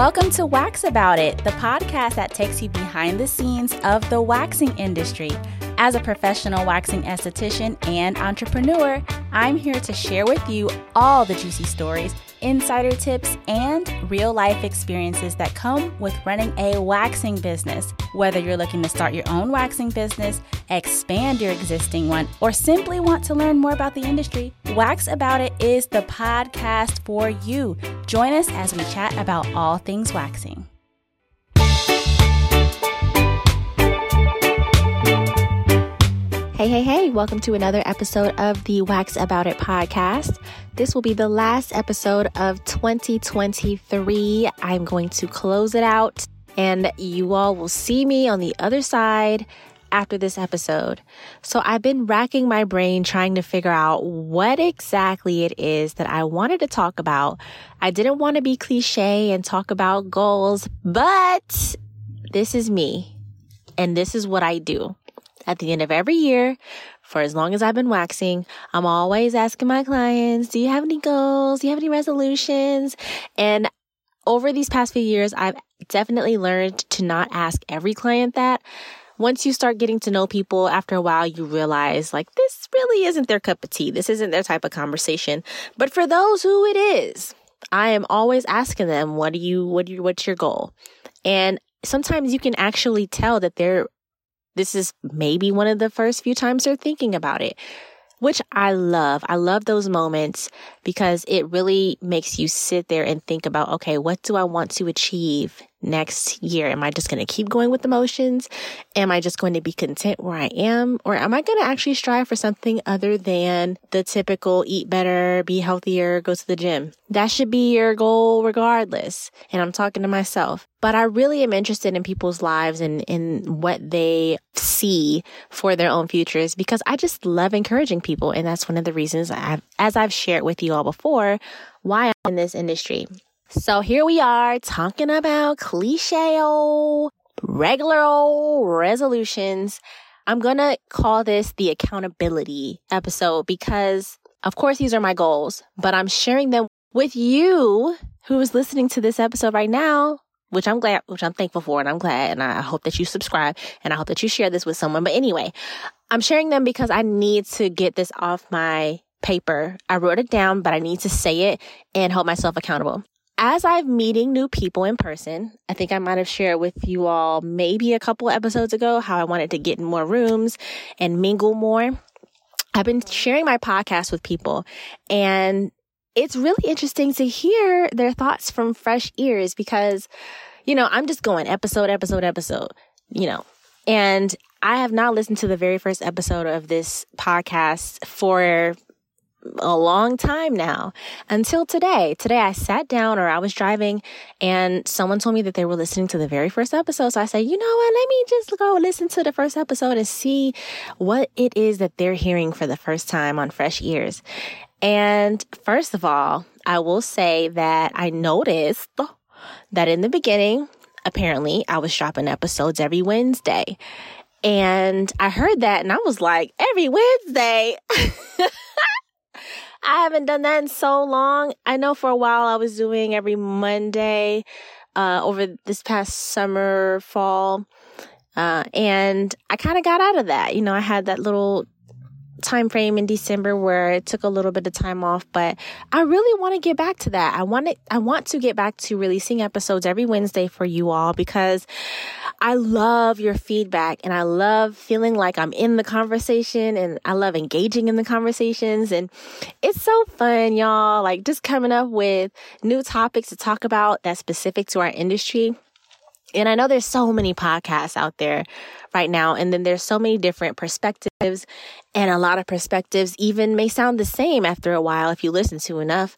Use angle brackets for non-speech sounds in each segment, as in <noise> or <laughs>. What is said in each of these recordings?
Welcome to Wax About It, the podcast that takes you behind the scenes of the waxing industry. As a professional waxing esthetician and entrepreneur, I'm here to share with you all the juicy stories, insider tips, and real life experiences that come with running a waxing business. Whether you're looking to start your own waxing business, expand your existing one, or simply want to learn more about the industry, Wax About It is the podcast for you. Join us as we chat about all things waxing. Hey, hey, hey, welcome to another episode of the Wax About It podcast. This will be the last episode of 2023. I'm going to close it out, and you all will see me on the other side after this episode. So, I've been racking my brain trying to figure out what exactly it is that I wanted to talk about. I didn't want to be cliche and talk about goals, but this is me, and this is what I do at the end of every year, for as long as I've been waxing, I'm always asking my clients, do you have any goals? Do you have any resolutions? And over these past few years, I've definitely learned to not ask every client that. Once you start getting to know people after a while, you realize like this really isn't their cup of tea. This isn't their type of conversation. But for those who it is, I am always asking them, what do you, what do you, what's your goal? And sometimes you can actually tell that they're this is maybe one of the first few times they're thinking about it, which I love. I love those moments because it really makes you sit there and think about, okay, what do I want to achieve next year? Am I just going to keep going with the motions? Am I just going to be content where I am? Or am I going to actually strive for something other than the typical eat better, be healthier, go to the gym? That should be your goal regardless. And I'm talking to myself. But I really am interested in people's lives and in what they see for their own futures because I just love encouraging people. And that's one of the reasons I've, as I've shared with you all before, why I'm in this industry. So here we are talking about cliche old, regular old resolutions. I'm gonna call this the accountability episode because of course these are my goals, but I'm sharing them with you who is listening to this episode right now, which I'm glad, which I'm thankful for and I'm glad. And I hope that you subscribe and I hope that you share this with someone. But anyway, I'm sharing them because I need to get this off my paper. I wrote it down, but I need to say it and hold myself accountable as I'm meeting new people in person, I think I might have shared with you all maybe a couple episodes ago how I wanted to get in more rooms and mingle more. I've been sharing my podcast with people and it's really interesting to hear their thoughts from fresh ears because, you know, I'm just going episode, episode, episode, you know, and I have not listened to the very first episode of this podcast for a long time now until today. Today I sat down or I was driving and someone told me that they were listening to the very first episode. So I said, you know what? Let me just go listen to the first episode and see what it is that they're hearing for the first time on fresh ears. And first of all, I will say that I noticed that in the beginning, apparently I was dropping episodes every Wednesday. And I heard that and I was like, every Wednesday. <laughs> I haven't done that in so long. I know for a while I was doing every Monday uh, over this past summer, fall. Uh, and I kind of got out of that. You know, I had that little time frame in December where it took a little bit of time off, but I really want to get back to that. I want it, I want to get back to releasing episodes every Wednesday for you all because I love your feedback and I love feeling like I'm in the conversation and I love engaging in the conversations and it's so fun, y'all. Like just coming up with new topics to talk about that's specific to our industry. And I know there's so many podcasts out there right now. And then there's so many different perspectives and a lot of perspectives even may sound the same after a while if you listen to enough.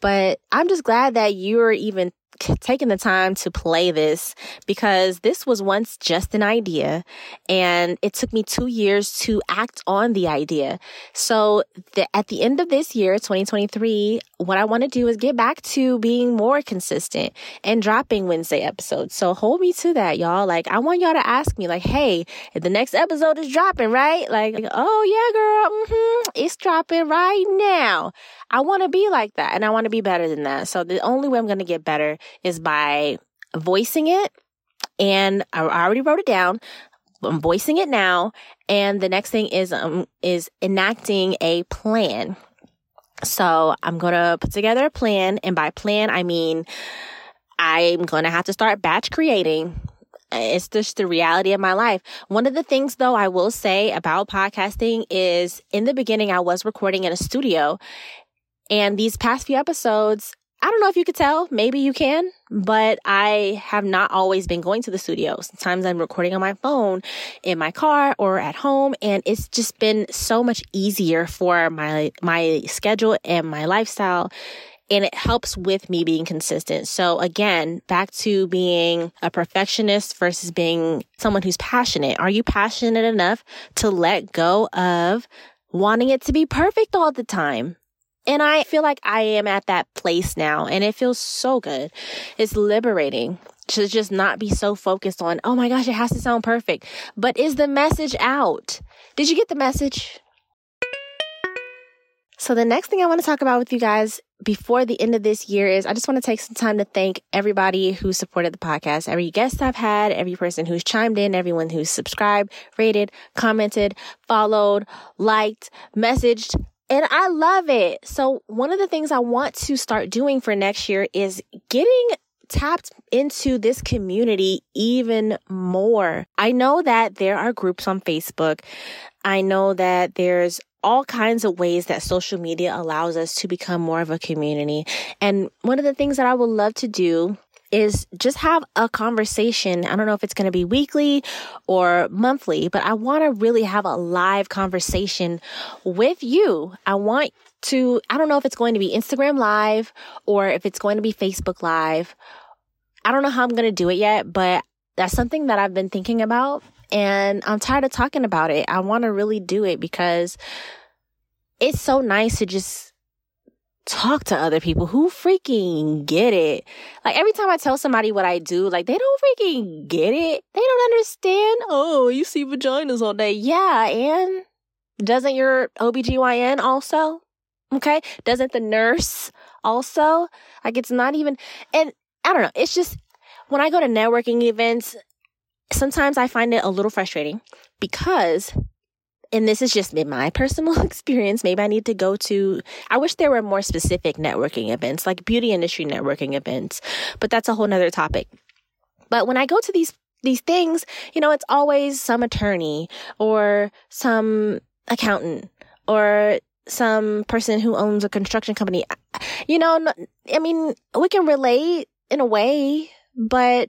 But I'm just glad that you're even taking the time to play this because this was once just an idea and it took me two years to act on the idea. So the, at the end of this year, 2023, what I want to do is get back to being more consistent and dropping Wednesday episodes. So hold me to that, y'all. Like, I want y'all to ask me, like, hey, the next episode is dropping, right? Like, oh yeah, girl, mm-hmm, it's dropping right now. I want to be like that and I want to be better than that. So the only way I'm going to get better is by voicing it. And I already wrote it down. I'm voicing it now. And the next thing is, um, is enacting a plan. So I'm going to put together a plan. And by plan, I mean, I'm going to have to start batch creating. It's just the reality of my life. One of the things though I will say about podcasting is in the beginning, I was recording in a studio and these past few episodes, I don't know if you could tell, maybe you can, but I have not always been going to the studio. Sometimes I'm recording on my phone in my car or at home and it's just been so much easier for my my schedule and my lifestyle and it helps with me being consistent. So again, back to being a perfectionist versus being someone who's passionate. Are you passionate enough to let go of wanting it to be perfect all the time? And I feel like I am at that place now and it feels so good. It's liberating to just not be so focused on, oh my gosh, it has to sound perfect. But is the message out? Did you get the message? So the next thing I want to talk about with you guys before the end of this year is I just want to take some time to thank everybody who supported the podcast, every guest I've had, every person who's chimed in, everyone who's subscribed, rated, commented, followed, liked, messaged, and I love it. So one of the things I want to start doing for next year is getting tapped into this community even more. I know that there are groups on Facebook. I know that there's all kinds of ways that social media allows us to become more of a community. And one of the things that I would love to do is just have a conversation. I don't know if it's going to be weekly or monthly, but I want to really have a live conversation with you. I want to, I don't know if it's going to be Instagram live or if it's going to be Facebook live. I don't know how I'm going to do it yet, but that's something that I've been thinking about and I'm tired of talking about it. I want to really do it because it's so nice to just talk to other people who freaking get it. Like every time I tell somebody what I do, like they don't freaking get it. They don't understand. Oh, you see vaginas all day. Yeah, and doesn't your OBGYN also? Okay. Doesn't the nurse also? Like it's not even, and I don't know. It's just when I go to networking events, sometimes I find it a little frustrating because and this is just my personal <laughs> experience. Maybe I need to go to, I wish there were more specific networking events, like beauty industry networking events, but that's a whole nother topic. But when I go to these, these things, you know, it's always some attorney or some accountant or some person who owns a construction company. You know, I mean, we can relate in a way, but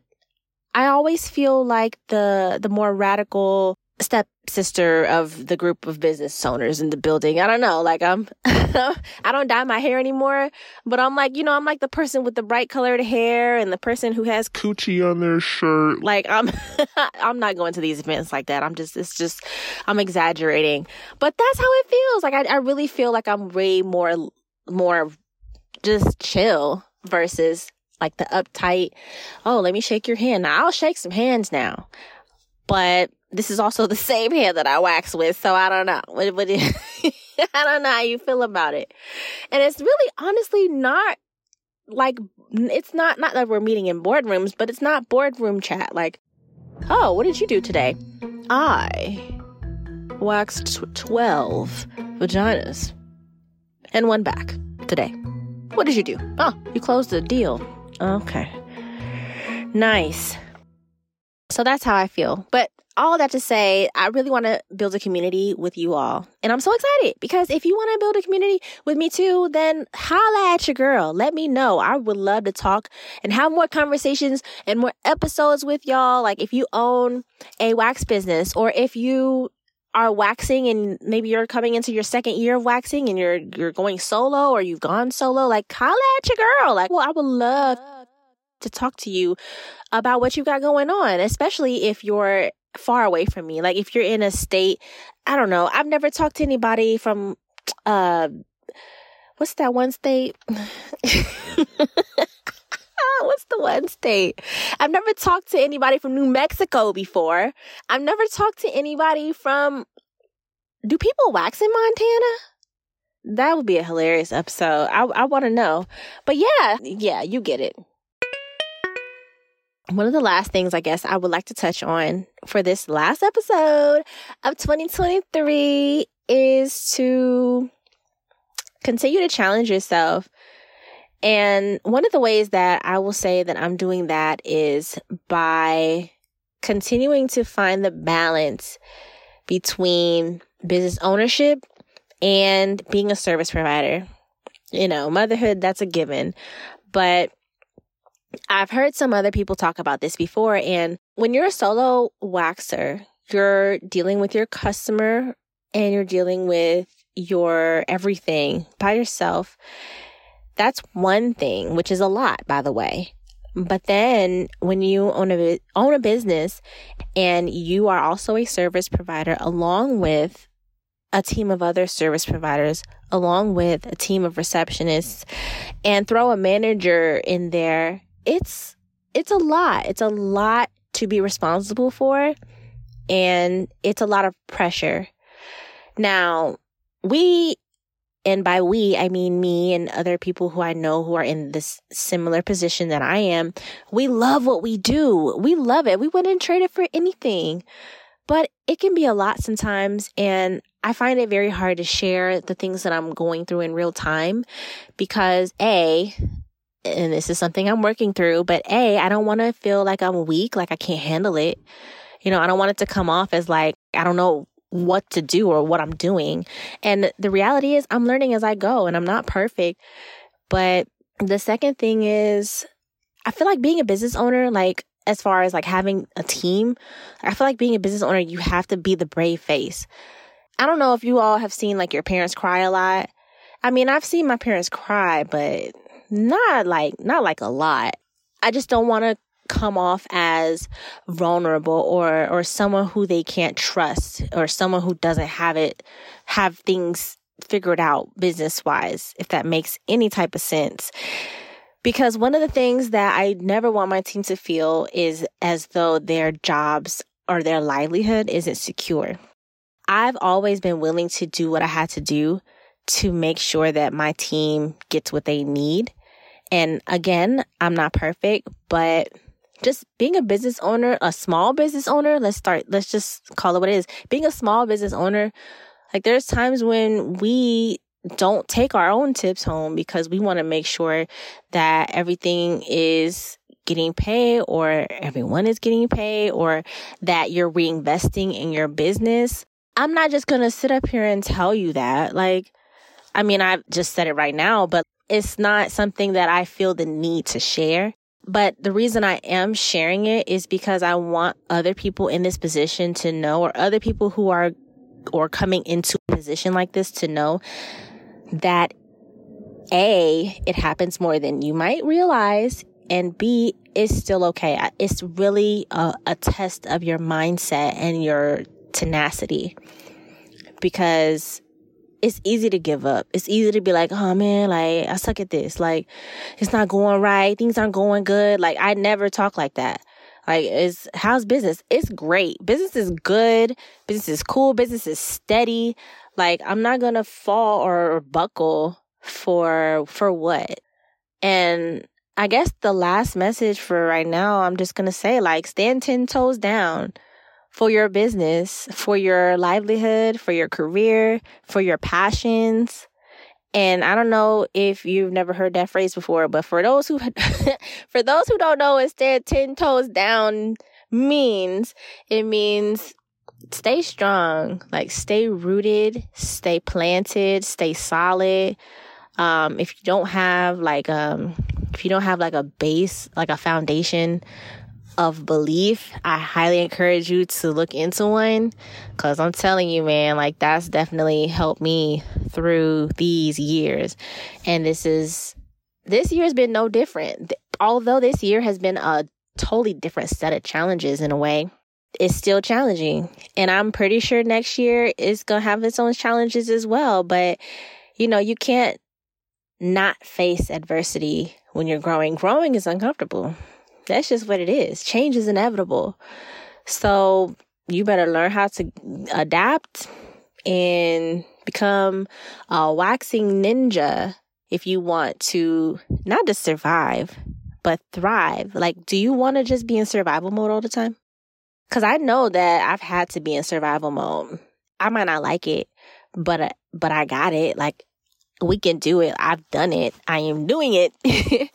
I always feel like the, the more radical stepsister of the group of business owners in the building. I don't know. Like I'm, <laughs> I don't dye my hair anymore, but I'm like, you know, I'm like the person with the bright colored hair and the person who has coochie on their shirt. Like I'm, <laughs> I'm not going to these events like that. I'm just, it's just, I'm exaggerating, but that's how it feels. Like I, I really feel like I'm way more, more just chill versus like the uptight. Oh, let me shake your hand. Now, I'll shake some hands now, but this is also the <laughs> same hair that I wax with, so I don't know. What, what, <laughs> I don't know how you feel about it. And it's really honestly not like it's not not that we're meeting in boardrooms, but it's not boardroom chat. Like, oh, what did you do today? I waxed twelve vaginas and one back today. What did you do? Oh, you closed the deal. Okay, nice. So that's how I feel. But all that to say, I really want to build a community with you all. And I'm so excited because if you want to build a community with me too, then holla at your girl. Let me know. I would love to talk and have more conversations and more episodes with y'all. Like if you own a wax business or if you are waxing and maybe you're coming into your second year of waxing and you're you're going solo or you've gone solo, like holla at your girl. Like, well, I would love to talk to you about what you've got going on, especially if you're far away from me. Like if you're in a state, I don't know. I've never talked to anybody from uh what's that one state? <laughs> what's the one state? I've never talked to anybody from New Mexico before. I've never talked to anybody from Do people wax in Montana? That would be a hilarious episode. I, I want to know. But yeah, yeah, you get it. One of the last things I guess I would like to touch on for this last episode of 2023 is to continue to challenge yourself. And one of the ways that I will say that I'm doing that is by continuing to find the balance between business ownership and being a service provider. You know, motherhood, that's a given. But I've heard some other people talk about this before. And when you're a solo waxer, you're dealing with your customer and you're dealing with your everything by yourself. That's one thing, which is a lot, by the way. But then when you own a, own a business and you are also a service provider along with a team of other service providers, along with a team of receptionists, and throw a manager in there, it's it's a lot. It's a lot to be responsible for and it's a lot of pressure. Now, we and by we, I mean me and other people who I know who are in this similar position that I am. We love what we do. We love it. We wouldn't trade it for anything. But it can be a lot sometimes. And I find it very hard to share the things that I'm going through in real time because A, and this is something I'm working through, but A, I don't want to feel like I'm weak, like I can't handle it. You know, I don't want it to come off as like, I don't know what to do or what I'm doing. And the reality is, I'm learning as I go and I'm not perfect. But the second thing is, I feel like being a business owner, like as far as like having a team, I feel like being a business owner, you have to be the brave face. I don't know if you all have seen like your parents cry a lot. I mean, I've seen my parents cry, but not like, not like a lot. I just don't want to come off as vulnerable or or someone who they can't trust or someone who doesn't have it have things figured out business wise if that makes any type of sense because one of the things that I never want my team to feel is as though their jobs or their livelihood isn't secure. I've always been willing to do what I had to do to make sure that my team gets what they need. And again, I'm not perfect, but just being a business owner, a small business owner, let's start, let's just call it what it is. Being a small business owner, like there's times when we don't take our own tips home because we want to make sure that everything is getting paid or everyone is getting paid or that you're reinvesting in your business. I'm not just going to sit up here and tell you that. Like, I mean, I've just said it right now, but it's not something that I feel the need to share. But the reason I am sharing it is because I want other people in this position to know, or other people who are, or coming into a position like this to know that A, it happens more than you might realize, and B, it's still okay. It's really a, a test of your mindset and your tenacity because it's easy to give up. It's easy to be like, oh man, like I suck at this. Like it's not going right. Things aren't going good. Like I never talk like that. Like it's how's business? It's great. Business is good. Business is cool. Business is steady. Like I'm not gonna fall or buckle for for what. And I guess the last message for right now, I'm just gonna say like stand ten toes down for your business, for your livelihood, for your career, for your passions. And I don't know if you've never heard that phrase before, but for those who <laughs> for those who don't know stand 10 toes down means, it means stay strong, like stay rooted, stay planted, stay solid. Um, if you don't have like um if you don't have like a base, like a foundation of belief, I highly encourage you to look into one because I'm telling you, man, like that's definitely helped me through these years. And this is, this year has been no different. Although this year has been a totally different set of challenges in a way, it's still challenging. And I'm pretty sure next year is going to have its own challenges as well. But, you know, you can't not face adversity when you're growing. Growing is uncomfortable. That's just what it is. Change is inevitable. So you better learn how to adapt and Become a waxing ninja if you want to not just survive, but thrive. Like, do you want to just be in survival mode all the time? Cause I know that I've had to be in survival mode. I might not like it, but, uh, but I got it. Like, we can do it. I've done it. I am doing it. <laughs>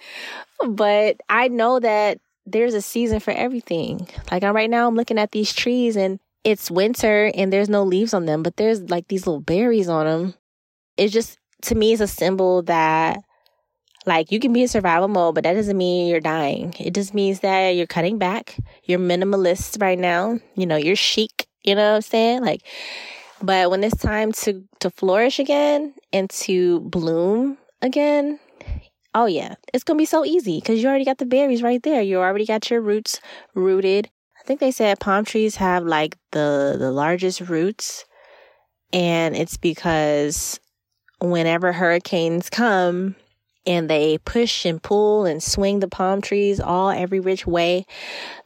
but I know that there's a season for everything. Like I'm right now, I'm looking at these trees and it's winter and there's no leaves on them, but there's like these little berries on them. It just, to me, is a symbol that like you can be in survival mode, but that doesn't mean you're dying. It just means that you're cutting back. You're minimalist right now. You know, you're chic. You know what I'm saying? Like, but when it's time to, to flourish again and to bloom again, oh yeah, it's going to be so easy because you already got the berries right there. You already got your roots rooted. I think they said palm trees have like the, the largest roots. And it's because whenever hurricanes come and they push and pull and swing the palm trees all every which way,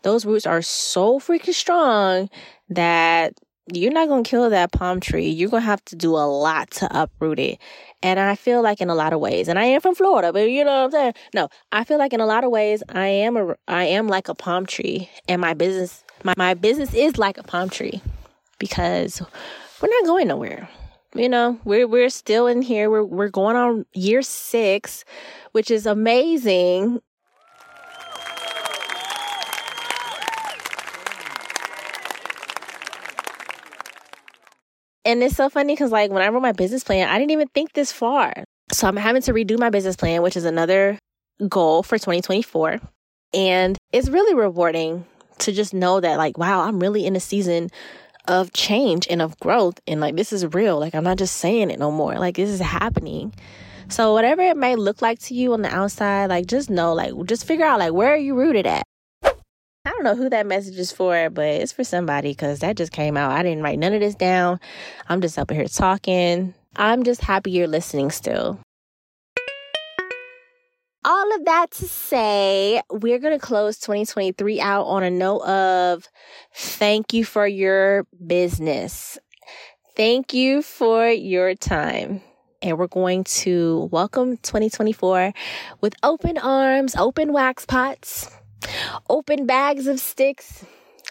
those roots are so freaking strong that you're not going to kill that palm tree. You're going to have to do a lot to uproot it. And I feel like in a lot of ways, and I am from Florida, but you know what I'm saying? No, I feel like in a lot of ways, I am a, I am like a palm tree and my business, my, my business is like a palm tree because we're not going nowhere. You know, we're, we're still in here. We're, we're going on year six, which is amazing. And it's so funny because, like, when I wrote my business plan, I didn't even think this far. So I'm having to redo my business plan, which is another goal for 2024. And it's really rewarding to just know that, like, wow, I'm really in a season of change and of growth. And like, this is real. Like, I'm not just saying it no more. Like, this is happening. So, whatever it may look like to you on the outside, like, just know, like, just figure out, like, where are you rooted at? I don't know who that message is for, but it's for somebody because that just came out. I didn't write none of this down. I'm just up here talking. I'm just happy you're listening still. All of that to say, we're going to close 2023 out on a note of thank you for your business. Thank you for your time. And we're going to welcome 2024 with open arms, open wax pots open bags of sticks,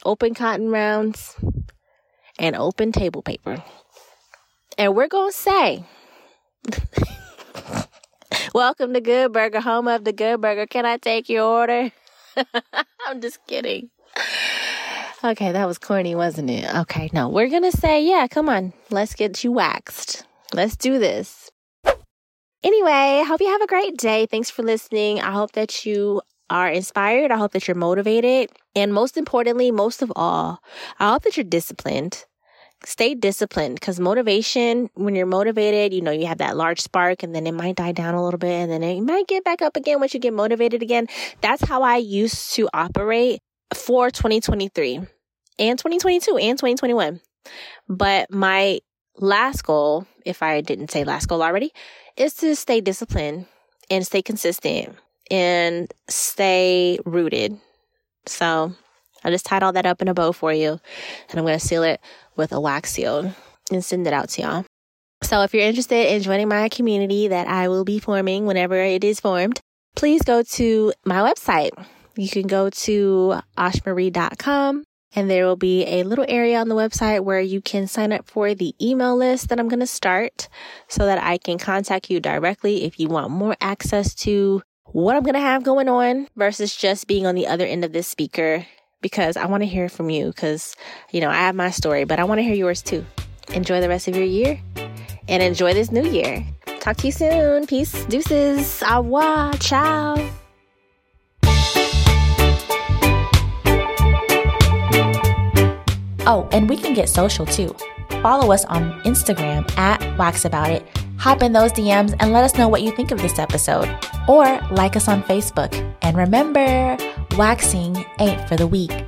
open cotton rounds, and open table paper. And we're going to say, <laughs> Welcome to Good Burger, home of the Good Burger. Can I take your order? <laughs> I'm just kidding. Okay, that was corny, wasn't it? Okay, no, we're going to say, yeah, come on, let's get you waxed. Let's do this. Anyway, hope you have a great day. Thanks for listening. I hope that you are inspired. I hope that you're motivated. And most importantly, most of all, I hope that you're disciplined. Stay disciplined because motivation, when you're motivated, you know, you have that large spark and then it might die down a little bit and then it might get back up again once you get motivated again. That's how I used to operate for 2023 and 2022 and 2021. But my last goal, if I didn't say last goal already, is to stay disciplined and stay consistent and stay rooted. So I just tied all that up in a bow for you and I'm going to seal it with a wax seal and send it out to y'all. So if you're interested in joining my community that I will be forming whenever it is formed, please go to my website. You can go to aushmarie.com and there will be a little area on the website where you can sign up for the email list that I'm going to start so that I can contact you directly if you want more access to what I'm going to have going on versus just being on the other end of this speaker because I want to hear from you because, you know, I have my story, but I want to hear yours too. Enjoy the rest of your year and enjoy this new year. Talk to you soon. Peace. Deuces. Au revoir. Ciao. Oh, and we can get social too. Follow us on Instagram at WaxAboutIt. Hop in those DMs and let us know what you think of this episode. Or like us on Facebook. And remember, waxing ain't for the weak.